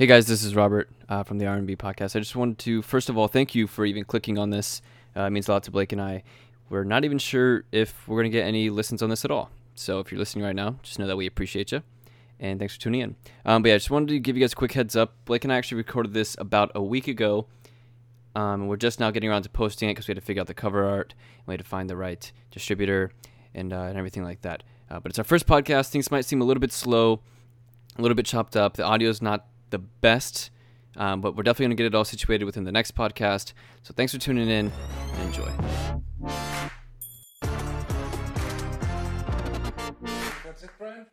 Hey guys, this is Robert uh, from the R&B podcast. I just wanted to first of all thank you for even clicking on this. Uh, it means a lot to Blake and I. We're not even sure if we're going to get any listens on this at all. So if you're listening right now, just know that we appreciate you. And thanks for tuning in. Um, but yeah, I just wanted to give you guys a quick heads up. Blake and I actually recorded this about a week ago. Um, we're just now getting around to posting it because we had to figure out the cover art. And we had to find the right distributor and, uh, and everything like that. Uh, but it's our first podcast. Things might seem a little bit slow, a little bit chopped up. The audio is not the best, um, but we're definitely going to get it all situated within the next podcast. So thanks for tuning in and enjoy. That's it, Brian?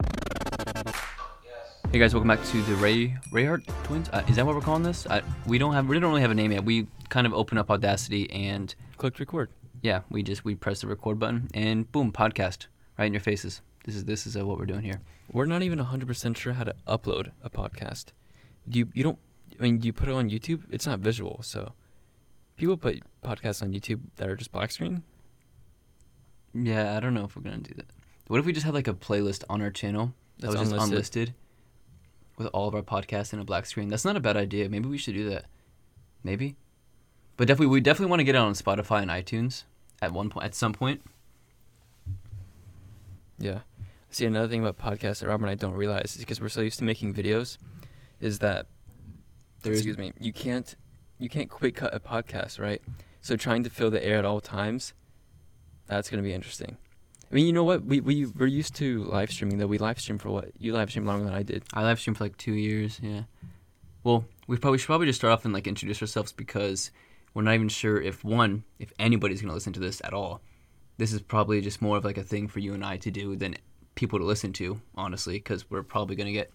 Hey guys, welcome back to the Ray Rayhart twins. Uh, is that what we're calling this? Uh, we don't have we don't really have a name yet. We kind of open up Audacity and clicked record. yeah, we just we press the record button and boom, podcast right in your faces. This is this is uh, what we're doing here. We're not even 100% sure how to upload a podcast. You you don't I mean you put it on YouTube, it's not visual, so people put podcasts on YouTube that are just black screen. Yeah, I don't know if we're gonna do that. What if we just had like a playlist on our channel that That's was just unlisted. unlisted with all of our podcasts in a black screen? That's not a bad idea. Maybe we should do that. Maybe. But definitely, we definitely want to get it on Spotify and iTunes at one point, at some point. Yeah. See another thing about podcasts that Robert and I don't realize is because we're so used to making videos is that There is- excuse me, you can't you can't quick cut a podcast, right? So trying to fill the air at all times, that's gonna be interesting. I mean, you know what? We we we're used to live streaming though. We live stream for what? You live stream longer than I did. I live streamed for like two years. Yeah. Well, we probably should probably just start off and like introduce ourselves because we're not even sure if one, if anybody's gonna listen to this at all. This is probably just more of like a thing for you and I to do than people to listen to, honestly, because we're probably gonna get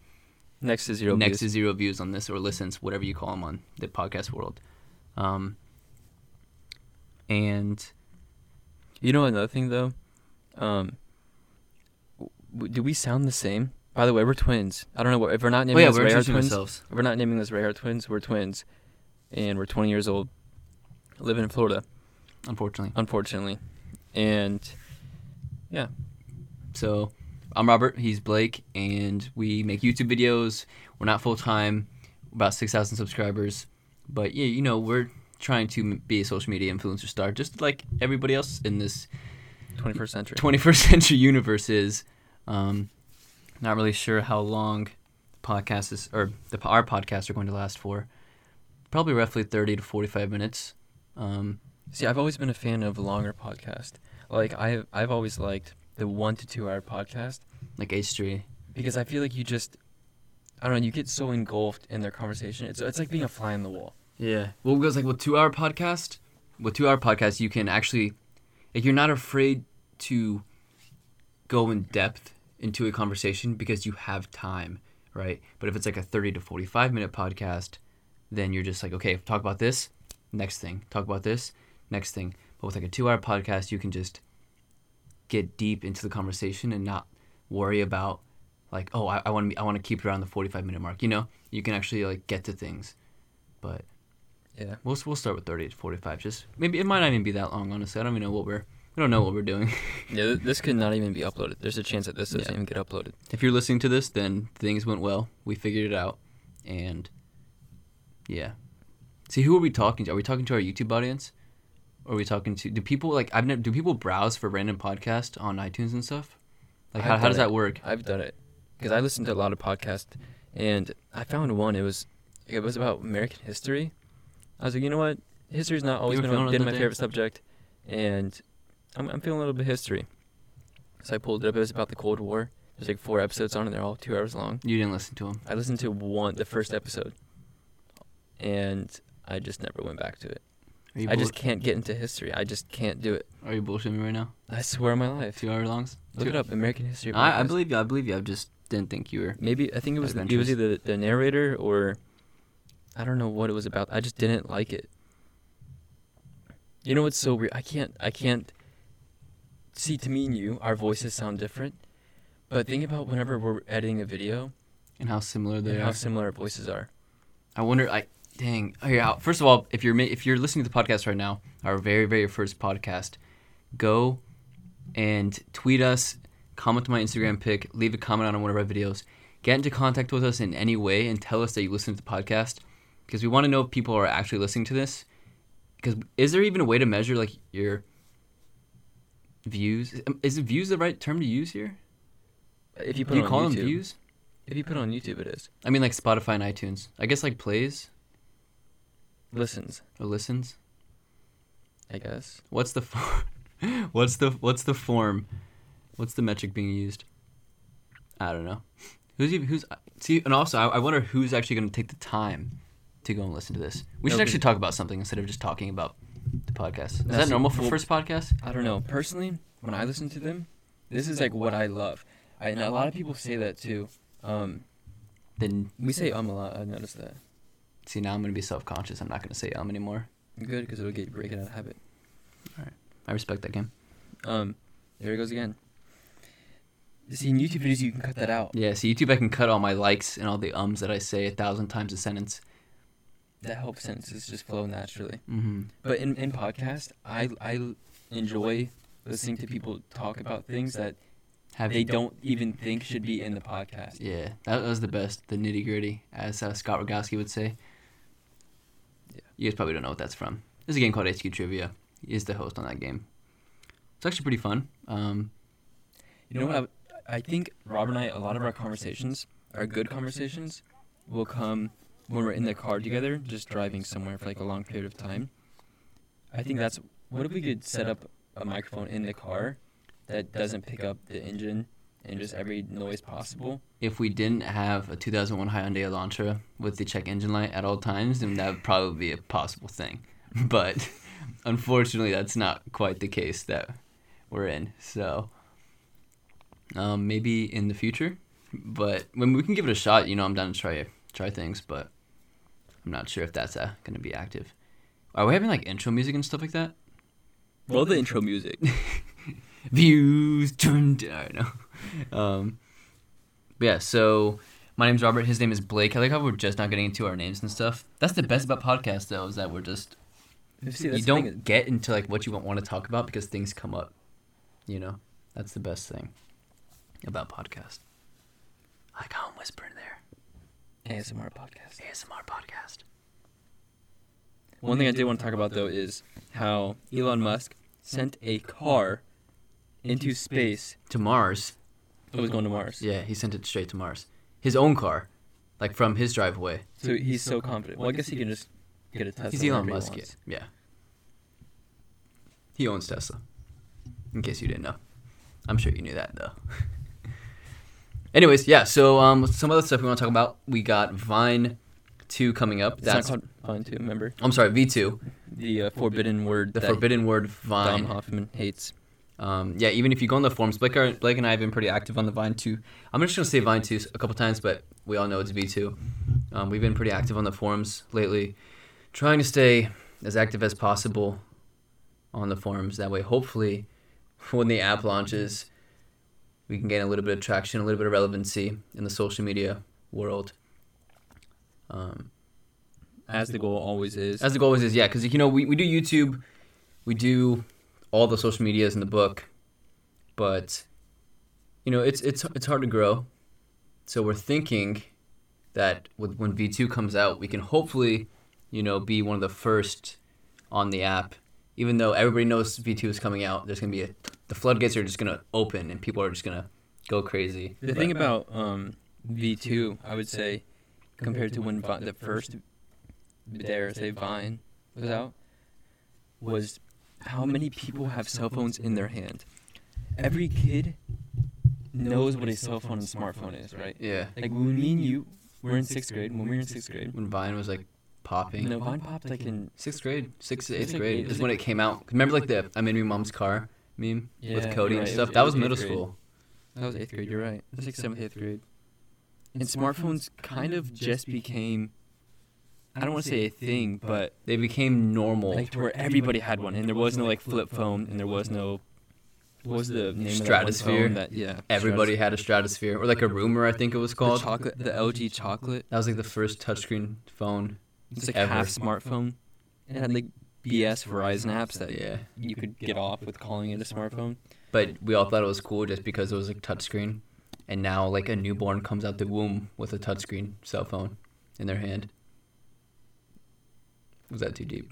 Next to zero. next to views. zero views on this or listens, whatever you call them on the podcast world. Um, and You know another thing though, um, w- do we sound the same? By the way, we're twins. I don't know what if we're not oh naming yeah, us we're twins. ourselves. If we're not naming us Rayhart twins. We're twins, and we're 20 years old, living in Florida, Unfortunately, unfortunately, and yeah, So, I'm Robert. He's Blake, and we make YouTube videos. We're not full time, about six thousand subscribers, but yeah, you know, we're trying to be a social media influencer star, just like everybody else in this 21st century. 21st century universe is. Um, not really sure how long the podcast is, or the our podcasts are going to last for. Probably roughly 30 to 45 minutes. Um, See, I've always been a fan of longer podcast. Like I've I've always liked the one to two hour podcast like H3. because I feel like you just I don't know you get so engulfed in their conversation. It's it's like being a fly on the wall. Yeah. Well, because like with two hour podcast, with two hour podcast, you can actually, like, you're not afraid to go in depth into a conversation because you have time, right? But if it's like a thirty to forty five minute podcast, then you're just like, okay, talk about this, next thing, talk about this, next thing. But with like a two hour podcast, you can just get deep into the conversation and not worry about like, oh, I, I want to I want to keep it around the forty five minute mark. You know, you can actually like get to things, but. Yeah. We'll we'll start with thirty to forty five. Just maybe it might not even be that long. Honestly, I don't even know what we're we don't know what we're doing. Yeah, this could not even be uploaded. There's a chance that this doesn't Yeah. even get uploaded. if you're listening to this, then things went well. We figured it out, and yeah. See, who are we talking to? Are we talking to our YouTube audience? Are we talking to? Do people like? I've never. Do people browse for random podcast on iTunes and stuff? Like, how, how does done that work? I've done it because I listened to a lot of podcasts, and I found one. It was it was about American history. I was like, you know what, history's not always been, been my day? favorite subject, and I'm I'm feeling a little bit history. So I pulled it up. It was about the Cold War. There's like four episodes on it. They're all two hours long. You didn't listen to them. I listened to one, the first episode, and I just never went back to it. I just can't get into history. I just can't do it. Are you bullshitting me right now? I swear on my life. Two hour longs. Look Two- it up, American history. I, I believe you. I believe you. I just didn't think you were. Maybe I think it was it was either the narrator or I don't know what it was about. I just didn't like it. You know what's so weird? I can't I can't see to me and you, our voices sound different. But think about whenever we're editing a video And how similar they and are. how similar our voices are. I wonder. I dang. Oh, yeah. First of all, if you're if you're listening to the podcast right now, our very very first podcast, go and tweet us, comment on my Instagram pic, leave a comment on one of our videos. get into contact with us in any way and tell us that you listen to the podcast because we want to know if people are actually listening to this. Because is there even a way to measure like your views? Um, Is views the right term to use here? If you put Do you call on them views? if you put it on YouTube, it is I mean, like Spotify and iTunes. I guess like plays listens. or listens. I guess. What's the for- what's the what's the form? What's the metric being used? I don't know. Who's even, who's see? And also, I, I wonder who's actually going to take the time to go and listen to this. We should That'll actually talk about something instead of just talking about the podcast. Is That's- that normal for well- first podcast? I don't know. Personally, when I listen to them, this is like what I love. I, and a lot of people say that too. Um, Then we say um a lot. I've noticed that. See now I'm going to be self conscious. I'm not going to say um anymore. Good because it'll get you breaking out of habit. All right, I respect that game. Um, there it goes again. See, in YouTube videos, you can cut that out. Yeah. See YouTube, I can cut all my likes and all the ums that I say a thousand times a sentence. That helps sentences just flow naturally. Mm-hmm. But in, in podcast, I, I enjoy listening to people talk about things that Have they don't even think should be in the podcast. Yeah, that was the best, the nitty gritty, as uh, Scott Rogowski would say. You guys probably don't know what that's from. There's a game called HQ Trivia. He is the host on that game. It's actually pretty fun. Um, You know what? I, I think Rob and I, a lot of our conversations, our good conversations, will come when we're in the car together, just driving somewhere for like a long period of time. I think that's what if we could set up a microphone in the car that doesn't pick up the engine and just every noise possible. if we didn't have a 2001 Hyundai Elantra with the check engine light at all times, then that would probably be a possible thing. But unfortunately, that's not quite the case that we're in. So um, maybe in the future, but when we can give it a shot, you know, I'm down to try try things, but I'm not sure if that's uh, going to be active. Are we having like intro music and stuff like that? Roll the intro music. views turned I don't know. Um but yeah, so my name's Robert, his name is Blake. I like how we're just not getting into our names and stuff. That's the best about podcasts though, is that we're just See, you don't get into like what you want to talk about because things come up. You know? That's the best thing about podcast. I like how I'm whispering there. ASMR podcast. ASMR podcast. One thing I did want to talk about though is how Elon Musk sent a car into space. To Mars. It was going to Mars. Yeah, he sent it straight to Mars. His own car. Like from his driveway. So he's so confident. Well, I guess he can just get a Tesla. He's Elon whenever he Musk, yeah. yeah. He owns Tesla. In case you didn't know. I'm sure you knew that though. Anyways, yeah, so um some other stuff we want to talk about. We got Vine 2 coming up. It's That's not called Vine two. Remember I'm sorry, V2, the uh, forbidden word the that forbidden word Vine. Dom Hofmann hates. Um, yeah, even if you go on the forums, Blake, are, Blake and I have been pretty active on the Vine 2. I'm just going to say Vine 2 a couple times, but we all know it's V2. Um, we've been pretty active on the forums lately, trying to stay as active as possible on the forums. That way, hopefully, when the app launches, we can gain a little bit of traction, a little bit of relevancy in the social media world. Um, As the goal always is. as the goal always is, yeah, because you know we, we do YouTube, we do all the social medias in the book, but you know it's it's it's hard to grow. So we're thinking that with when V two comes out, we can hopefully, you know, be one of the first on the app. Even though everybody knows V two is coming out, there's gonna be a the floodgates are just gonna open and people are just gonna go crazy. the thing about um, V2, I would say, compared to when Vi- the first, dare say Vine was out, was how many people have cell phones in their hand. Every kid knows what a cell phone and smartphone is, right? yeah, Like when me and you were in sixth grade, when we were in sixth grade, when Vine was like popping. no, Vine popped like in Sixth grade, sixth to eighth grade is when it came out. Remember, like the "I'm in my mom's car" meme Yeah, with Cody you're and stuff. was- that was was middle grade. school. that was eighth grade. You're right. It was like seventh, eighth grade. And smartphones kind of just became, I don't want to say a thing, but They became normal. like to where everybody had one, and there was no like flip phone, and there was no what was the name Stratosphere? of that, that yeah Everybody had a Stratosphere, or like a Rumor, I think it was the called. chocolate the LG chocolate that was like the first touchscreen phone. it's like Ever. half smartphone and it had like BS Verizon apps that Yeah, you could get off with calling it a smartphone but we all thought it was cool just because it was like touchscreen, and now like a newborn comes out the womb with a touchscreen cell phone in their hand. Was that too deep?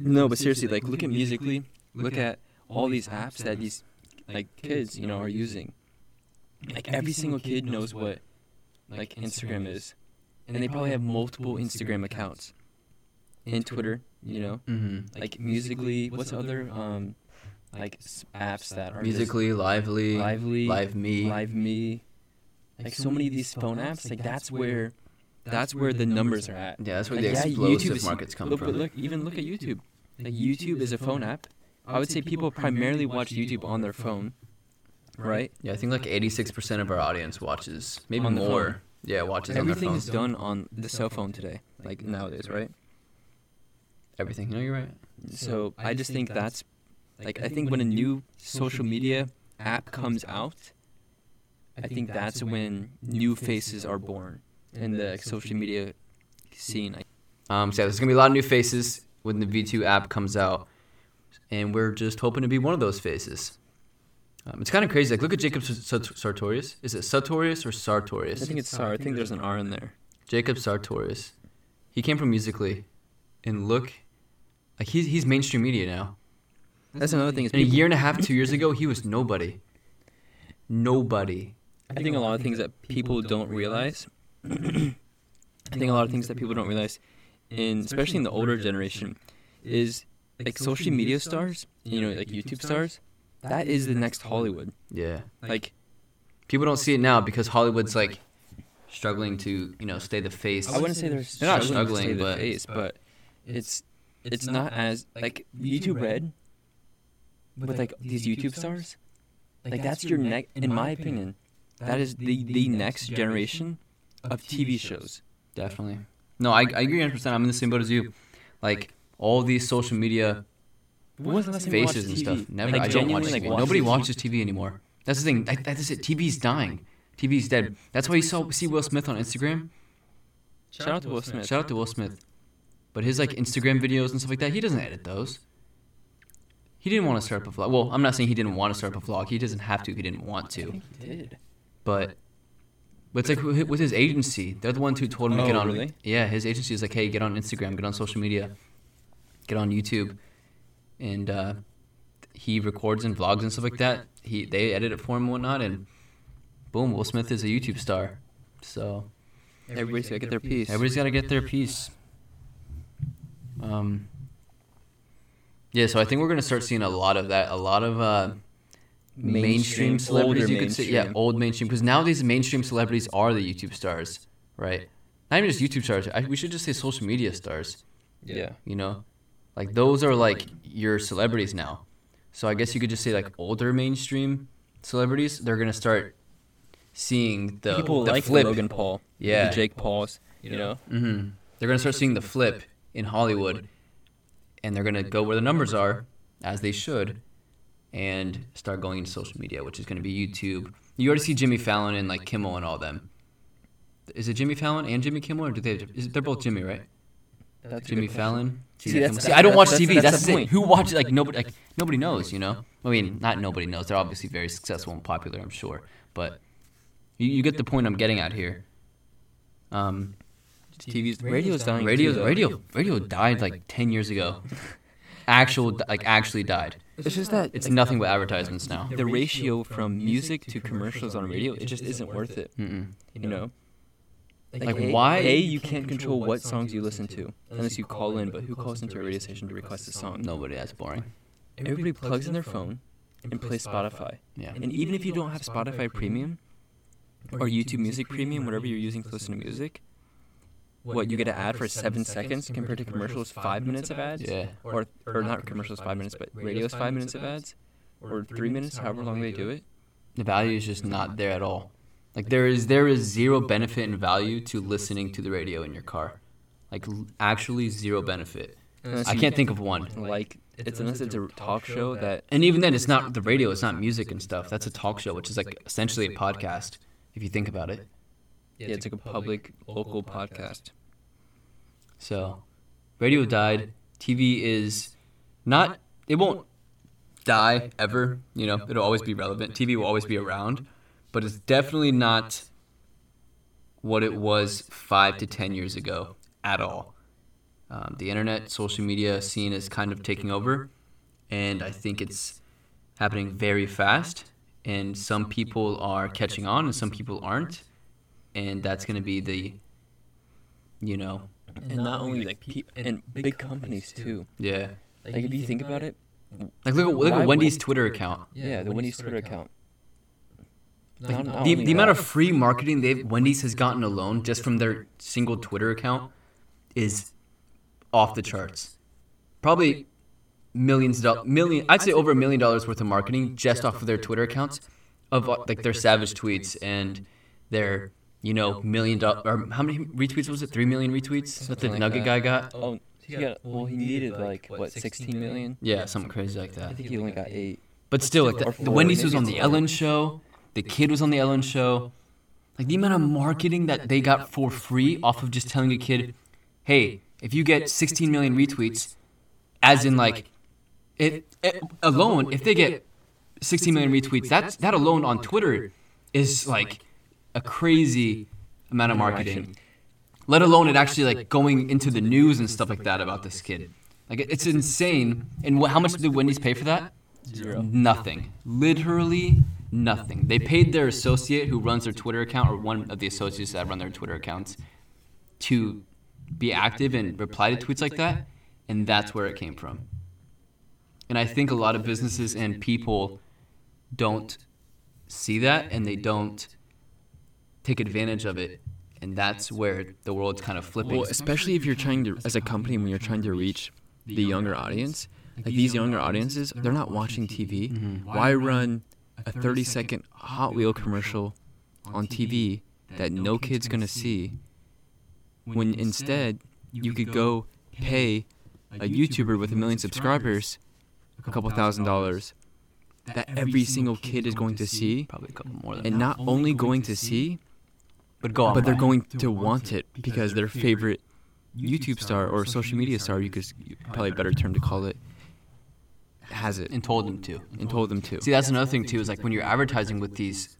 No, but seriously, like look at Musical.ly, look at all these apps that these like kids, you know, are using. Like every single kid knows what like Instagram is, and they probably have multiple Instagram accounts, and Twitter, you know, Mm-hmm. like Musical.ly. What's other um like apps that are just Musical.ly, lively, lively, live me. live me, like so many of these phone apps. Like that's where that's where the numbers are at. Yeah, that's where Like, the yeah, explosive is- markets come look, from. Look, even look at YouTube. Like YouTube is a phone app. I would say people primarily watch YouTube on their phone, right? Yeah, I think like 86% of our audience watches, maybe On more. phone. Yeah, watches on their Everything phone. is done on the cell phone today, like nowadays, right? Everything. No, you're right. So I just think that's like I think when a new social media app comes out, I think that's when new faces are born in the social media scene. Um, so yeah, there's gonna be a lot of new faces when the V2 app comes out, and we're just hoping to be one of those faces. Um, it's kind of crazy. Like, look at Jacob Sartorius. Is it Sartorius or Sartorius? I think it's sorry. I think there's an R in there. Jacob Sartorius. He came from Musical.ly, and look, like he's he's mainstream media now. That's another thing. Is And a year and a half, two years ago, he was nobody. Nobody. I think a lot of things that people don't realize. I think a lot of things that people don't realize, in especially in the older generation, is like social media stars. You know, like YouTube stars. That is the next Hollywood. Yeah. Like People don't see it now because Hollywood's like struggling to, you know, stay the face. I wouldn't say they're They're not struggling, to stay the but- face, but it's it's not as like YouTube Red with like these YouTube stars. Like that's your next, in my opinion, that is the the next generation of TV shows. Definitely. No, I, I agree 100%. I'm in the same boat as you. Like, all these social media When was the last time you watched faces and stuff. Never. Like, I don't watch TV. like, watch Nobody watches TV anymore. That's the thing. That, that's it. TV's dying. TV's dead. That's why you saw see Will Smith on Instagram. Shout out to Will Smith. Shout out to Will Smith. But his like Instagram videos and stuff like that, he doesn't edit those. He didn't want to start up a vlog. Well, I'm not saying he didn't want to start up a vlog. He doesn't have to if he didn't want I to. think he did. But but it's like with his agency, they're the ones who told him to Oh, get on. really? Yeah, his agency is like, hey, get on Instagram, get on social media, get on YouTube, and uh, he records and vlogs and stuff like that. He they edit it for him and whatnot, and boom, Will Smith is a YouTube star. So Everybody's gotta get their piece. everybody's got to get their piece. Um. Yeah, so I think we're gonna start seeing a lot of that. A lot of uh, mainstream, Mainstream, celebrities, older you could say, yeah, old mainstream, because nowadays mainstream celebrities are the YouTube stars, right? Not even just YouTube stars. I, we should just say social media stars. Yeah. You know, like those are like your celebrities now. So I guess you could just say like older mainstream celebrities. They're gonna start seeing the People the like flip. Logan Paul. Yeah. The Jake Pauls. You know. hmm They're gonna start seeing the flip in Hollywood, and they're gonna go where the numbers are, as they should, and start going into social media, which is gonna be YouTube. You already see Jimmy Fallon and like Kimmel and all them. Is it Jimmy Fallon and Jimmy Kimmel, or do they? Is, they're both Jimmy, right? That's Jimmy Fallon. See, Jimmy that's- See, I don't watch that's- TV. that's That's, the the thing. point. Who watches? Like nobody. Like nobody knows. You know. I mean, not nobody knows. They're obviously very successful and popular. I'm sure, but you, you get the point I'm getting at here. Um, TV's radio's dying. radio, radio, radio died like ten years ago. Actual, like actually died. It's just that It's nothing but advertisements now. the ratio from music to commercials on radio, it just isn't worth it. Mm-mm. You know. Like, A, why- A, you can't control what songs you listen to unless you call in. But who calls into a radio station to request a song? Nobody. That's boring. Everybody plugs in their phone and plays Spotify. Yeah. And even if you don't have Spotify Premium or YouTube Music Premium, whatever you're using to listen to music, what you get an ad for seven seconds compared to commercials five minutes of ads, Yeah. or or not commercials five minutes, but radio's five minutes of ads, or three minutes, however long they do it. The value is just not there at all. Like there is there is zero benefit and value to listening to the radio in your car. Like actually zero benefit. I can't think of one. Like it's unless it's a talk show that And even then, it's not the radio. It's not music and stuff. That's a talk show, which is like essentially a podcast, if you think about it. Yeah, it's like a public local podcast. So, radio died. TV is not. It won't die ever. You know, it'll always be relevant. TV will always be around, but it's definitely not what it was five to ten years ago at all. Um, the internet, social media scene is kind of taking over, and I think it's happening very fast. And some people are catching on, and some people aren't, and that's going to be the, you know, And not only like pe- and big companies too. yeah. Like if you think about it, Like look at look at Wendy's would- Twitter account. yeah, the Wendy's Twitter account. Not- not The, the amount of free marketing they Wendy's has gotten alone just from their single Twitter account is off the charts. Probably millions of dollars, million. I'd say over a million dollars worth of marketing just off of their Twitter accounts, of like their savage tweets and their you know million dollar or how many retweets was it? Three million retweets that the like Nugget that. guy got. Oh, oh he got well. He needed like what, 16 million? Yeah, something crazy like that. I think he only got eight. But still, like the, the Wendy's maybe was on the. Ellen show. The kid was on the Ellen show. Like the amount of marketing that they got for free off of just telling a kid, "Hey, if you get 16 million retweets, as in like, it, it alone, if they get 16 million retweets, that's that alone on Twitter is like a crazy amount of marketing. Let alone it actually like going into the news and stuff like that about this kid. Like it's insane. And wh- how much did Wendy's pay for that? Zero. Nothing. Literally nothing. They paid their associate who runs their Twitter account, or one of the associates that run their Twitter accounts, to be active and reply to tweets like that, and that's where it came from. And I think a lot of businesses and people don't see that, and they don't take advantage of it, and that's where the world's kind of flipping. Well, especially if you're trying to, as a company, when you're trying to reach the younger audience, like these younger audiences, they're not watching TV. Mm-hmm. Why run a 30 second Hot Wheel commercial on TV that no kid's gonna see? When instead you could go pay a YouTuber with a million subscribers a couple thousand dollars that every single kid is going to see, Probably a couple more than and not only going to see, but go on. but they're going to want it because their favorite YouTube star or social media star, you could probably a better term to call it, has it and told them to. and told them to. See, that's another thing too. Is like when you're advertising with these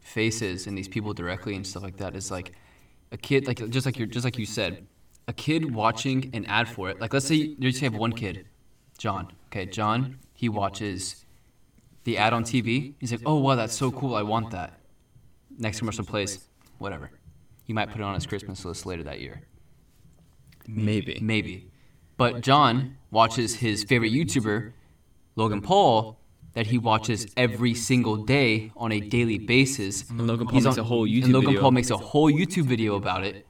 faces and these people directly and stuff like that. Is like a kid, like just like you just like you said, a kid watching an ad for it. Like let's say you just have one kid, John. Okay, John. He watches the ad on TV. He's like, oh wow, that's so cool. I want that. Next commercial plays, whatever. He might put it on his Christmas list later that year. Maybe. Maybe. But John watches his favorite YouTuber, Logan Paul, that he watches every single day on a daily basis. And Logan Paul He's makes on- a whole YouTube and Logan video. Paul makes a whole YouTube video about it.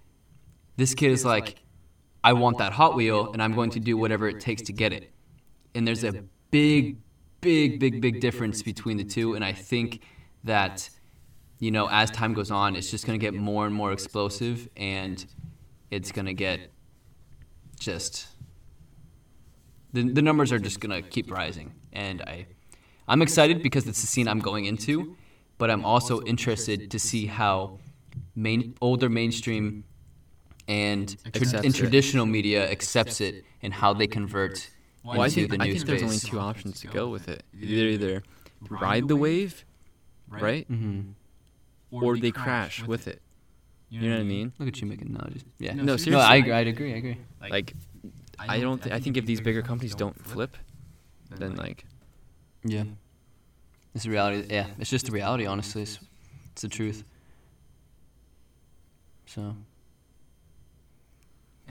This kid is like, I want that Hot Wheel, and I'm going to do whatever it takes to get it. And there's a big, big, big, big difference between the two. And I think that, you know, as time goes on, it's just going to get more and more explosive, and it's going to get just the, the numbers are just gonna keep rising. And i i'm excited because it's the scene i'm going into but i'm also interested to see how main older mainstream and tra- Accepts and it. traditional media accepts it and how they convert Well, I into think, the I new think there's only two options to go with it. Either either ride the wave, right, hmm or they crash with it. You know what I mean? look at you making analogies yeah No, no seriously. i agree i agree i agree Like, I don't. Th- I think if these bigger companies don't flip, then like, yeah it's the reality yeah it's just the reality honestly it's, it's the truth so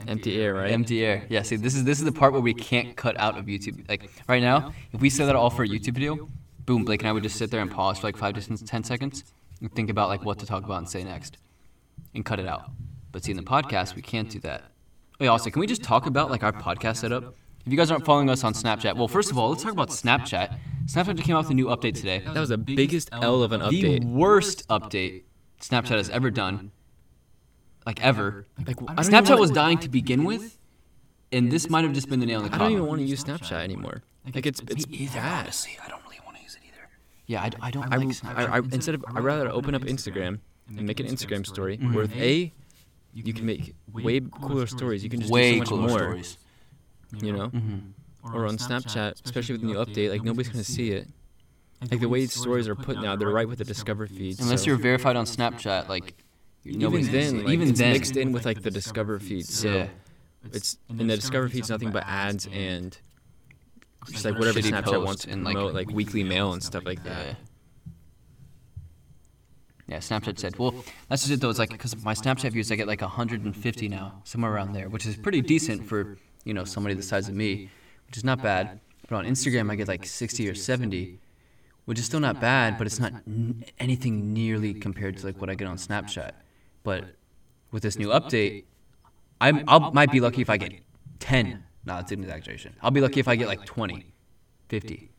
empty air, right? Empty air. Yeah. See, this is this is the part where we can't cut out of YouTube. Like right now, if we said that all for a YouTube video, boom, Blake and I would just sit there and pause for like five to ten- ten seconds and think about like what to talk about and say next, and cut it out. But see, in the podcast, we can't do that. Wait, also, can we just talk about like our podcast setup? If you guys aren't following us on Snapchat, well, first of all, let's talk about Snapchat. Snapchat just came out with a new update today. That was the biggest L of an update. The update. worst update Snapchat has ever done, like ever. Like, I Snapchat was dying to begin with, and this might have just been the nail in the coffin. I don't even want to use Snapchat anymore. Like it's it's bad. honestly. I don't really want to use it either. Yeah, I, I don't I, like I, Snapchat. I, instead of I'd rather open up Instagram and make an Instagram story where with a you can make way cooler stories. You can just Way do so much more. stories. You know, hmm or on Snapchat, especially with the new update, like nobody's gonna see it. Like the way stories are put now, they're right with the Discover feed. Unless so- you're verified on Snapchat, like even nobody's gonna then, like, even it's then, mixed in with like the Discover feed. So yeah. it's in the Discover feed's nothing but ads and just like whatever Snapchat wants to and, like, like, weekly mail and stuff like that. Yeah, Snapchat said, well, that's just it though. It's like, because my Snapchat views, I get like 150 now, somewhere around there, which is pretty decent for, you know, somebody the size of me, which is not bad. But on Instagram, I get like 60 or 70, which is still not bad, but it's not n- anything nearly compared to like what I get on Snapchat. But with this new update, I'm, I might be lucky if I get 10. No, it's an exaggeration. I'll be lucky if I get like 20, 50.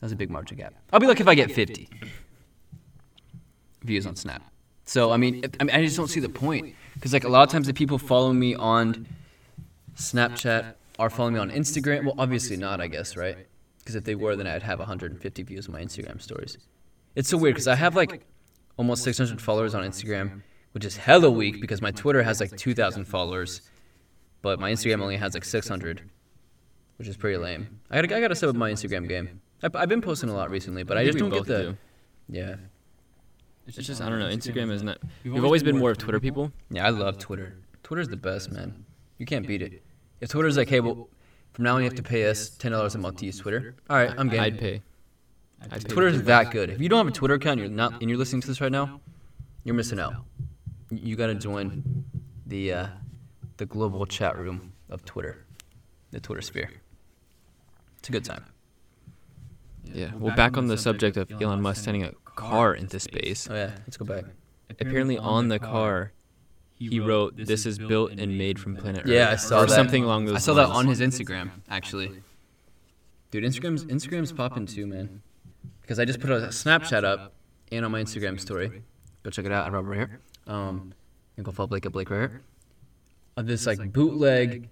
That's a big margin gap. I'll be lucky if I get 50 views on Snap. So I mean, I mean, I just don't see the point because like a lot of times the people following me on Snapchat are following me on Instagram. Well, obviously not, I guess, right? Because if they were, then I'd have 150 views on my Instagram stories. It's so weird because I have like almost 600 followers on Instagram, which is hella weak because my Twitter has like 2,000 followers, but my Instagram only has like 600, which is pretty lame. I gotta, I gotta step up my Instagram game. I've, I've been posting a lot recently, but I, think just don't get the. do. Yeah. It's just I don't know. Instagram is not. We've always been more of Twitter people. Yeah, I love Twitter. Twitter's the best, man. You can't beat it. If Twitter's like, hey, well, from now on you have to pay us ten dollars a month to use Twitter. All right, I'm game. I'd pay. I'd pay Twitter's that good. If you don't have a Twitter account, you're not, and you're listening to this right now, you're missing out. You- You got to join the uh, the global chat room of Twitter, the Twitter sphere. It's a good time. Yeah. Well, back on the subject of Elon Musk sending a car into space. Oh yeah, let's go back. Apparently, on the car, he wrote, "This is built and made from planet Earth." Yeah, I saw or that. something along those I saw lines. that on his Instagram, actually. Dude, Instagram's Instagram's popping too, man. Because I just put a Snapchat up and on my Instagram story. Go check it out at Robert right here. Um, and go follow Blake at Blake right here. Uh, of this like bootleg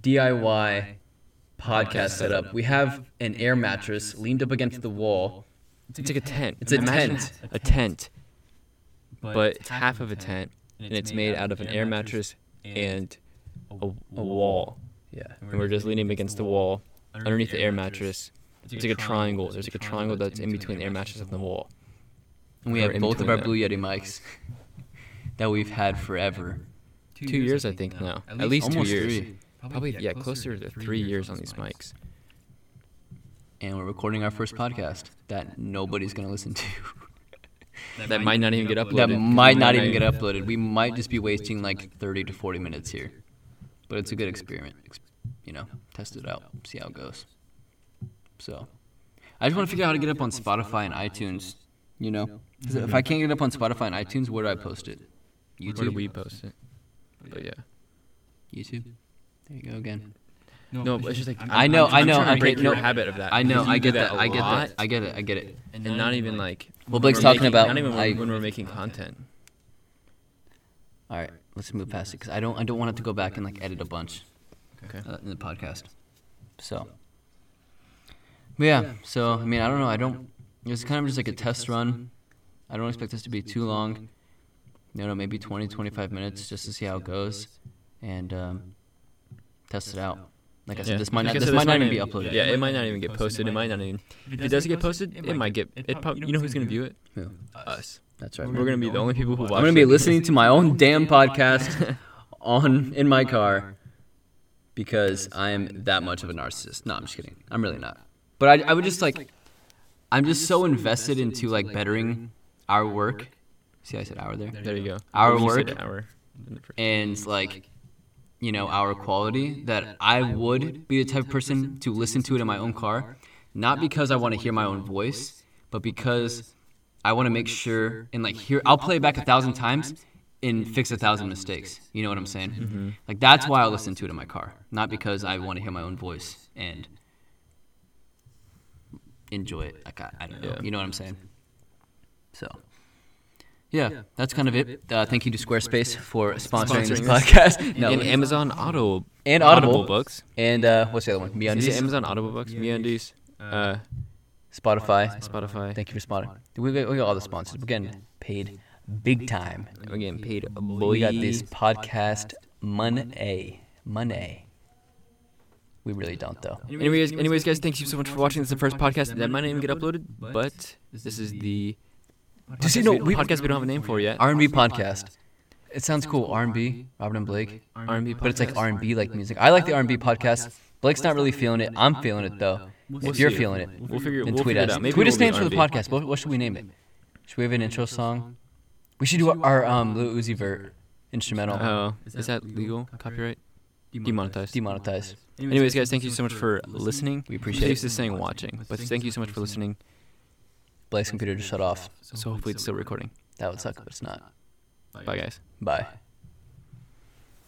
DIY podcast setup. We have an air mattress leaned up against the wall. It's like a tent. It's a Imagine tent. A tent, but it's half of a tent, and it's made out of an air mattress and a, a wall. Yeah. And we're just leaning against the wall, underneath the air mattress. It's like a triangle. There's like a triangle that's in between the air mattress and the wall. And we have both of our there. Blue Yeti mics that we've had forever. Two years, I think now. At least two years. three. Probably yeah, closer to three years on these mics. and we're recording our first podcast that nobody's gonna listen to. That might not even get uploaded. that 'cause might we not might even get uploaded. We might just be wasting like 30 to 40 minutes here, but it's a good experiment. You know, test it out, see how it goes. So, I just want to figure out how to get up on Spotify and iTunes. You know? if I can't get up on Spotify and iTunes, where do I post it? YouTube. Where do we post it? But yeah. YouTube. There you go again. No, but it's just like I know, I'm, I I'm know, trying to okay, your no, habit of that. I know, I get that, I get lot, that, I get it, I get it. and not even like. Well, Blake's talking making- about, Not even when, when we're making content. All right, let's move past it because I don't, I don't want it to go back and like edit a bunch. Okay. uh, in the podcast. So, but yeah. So I mean, I don't know. I don't. It's kind of just like a test run. I don't expect this to be too long. You know, maybe 20, 25 minutes just to see how it goes, and um, test it out. Like I said, Yeah. this might not. Like I This said, might not even be uploaded. Yeah, it might not even get posted. It might not even. If it does get posted, it might get. It prob- you know who's gonna view it? Who? Us. That's right. We're gonna be the only people who watch. It. I'm gonna be listening to my own damn podcast on in my car because I'm that much of a narcissist. No, I'm just kidding. I'm really not. But I, I would just like, I'm just so invested into like bettering our work. See, I said our there. There you go. Our You work Our. And like, you know, our quality. That I would be the type of person to listen to it in my own car, not because I want to hear my own voice, but because I want to make sure and like hear. I'll play it back a thousand times and fix a thousand mistakes. You know what I'm saying? Mm-hmm. Like that's why I listen to it in my car, not because I want to hear my own voice and enjoy it. Like I, I don't know. Yeah. You know what I'm saying? So. Yeah, that's kind of it. Uh, thank you to Squarespace for sponsoring, this Sponsoring this. podcast. No, and Amazon Auto. And Audible. books. and uh, what's the other one? It MeUndies, Amazon Audible books? MeUndies. Uh, Spotify. Spotify. Thank you for sponsoring. We got, we got all the sponsors. We're getting paid big time. We're getting paid boy. We got this podcast money, money. We really don't though. Anyways, anyways, guys, thank you so much for watching. This is the first podcast that might not even get uploaded, but this is the Just you see? know, we podcast we don't have a name for yet. R&B podcast. It sounds cool. R&B, Robin and Blake, R&B, but it's like R&B like music. I like the R&B podcast. Blake's not really feeling it. I'm feeling it though. If you're feeling it, We'll figure. then we'll tweet us. out. Maybe Tweet us names for the podcast. What, what should we name it? Should we have an intro song? We should do our um Lil Uzi Vert instrumental. Oh, is that legal? Copyright? Demonetized. Demonetized. Anyways, guys, thank you so much for listening. We appreciate used it. to saying watching, but thank you so much for listening. Blake's computer just shut off. So hopefully it's still recording. That would suck, but it's not. Bye, guys. Bye.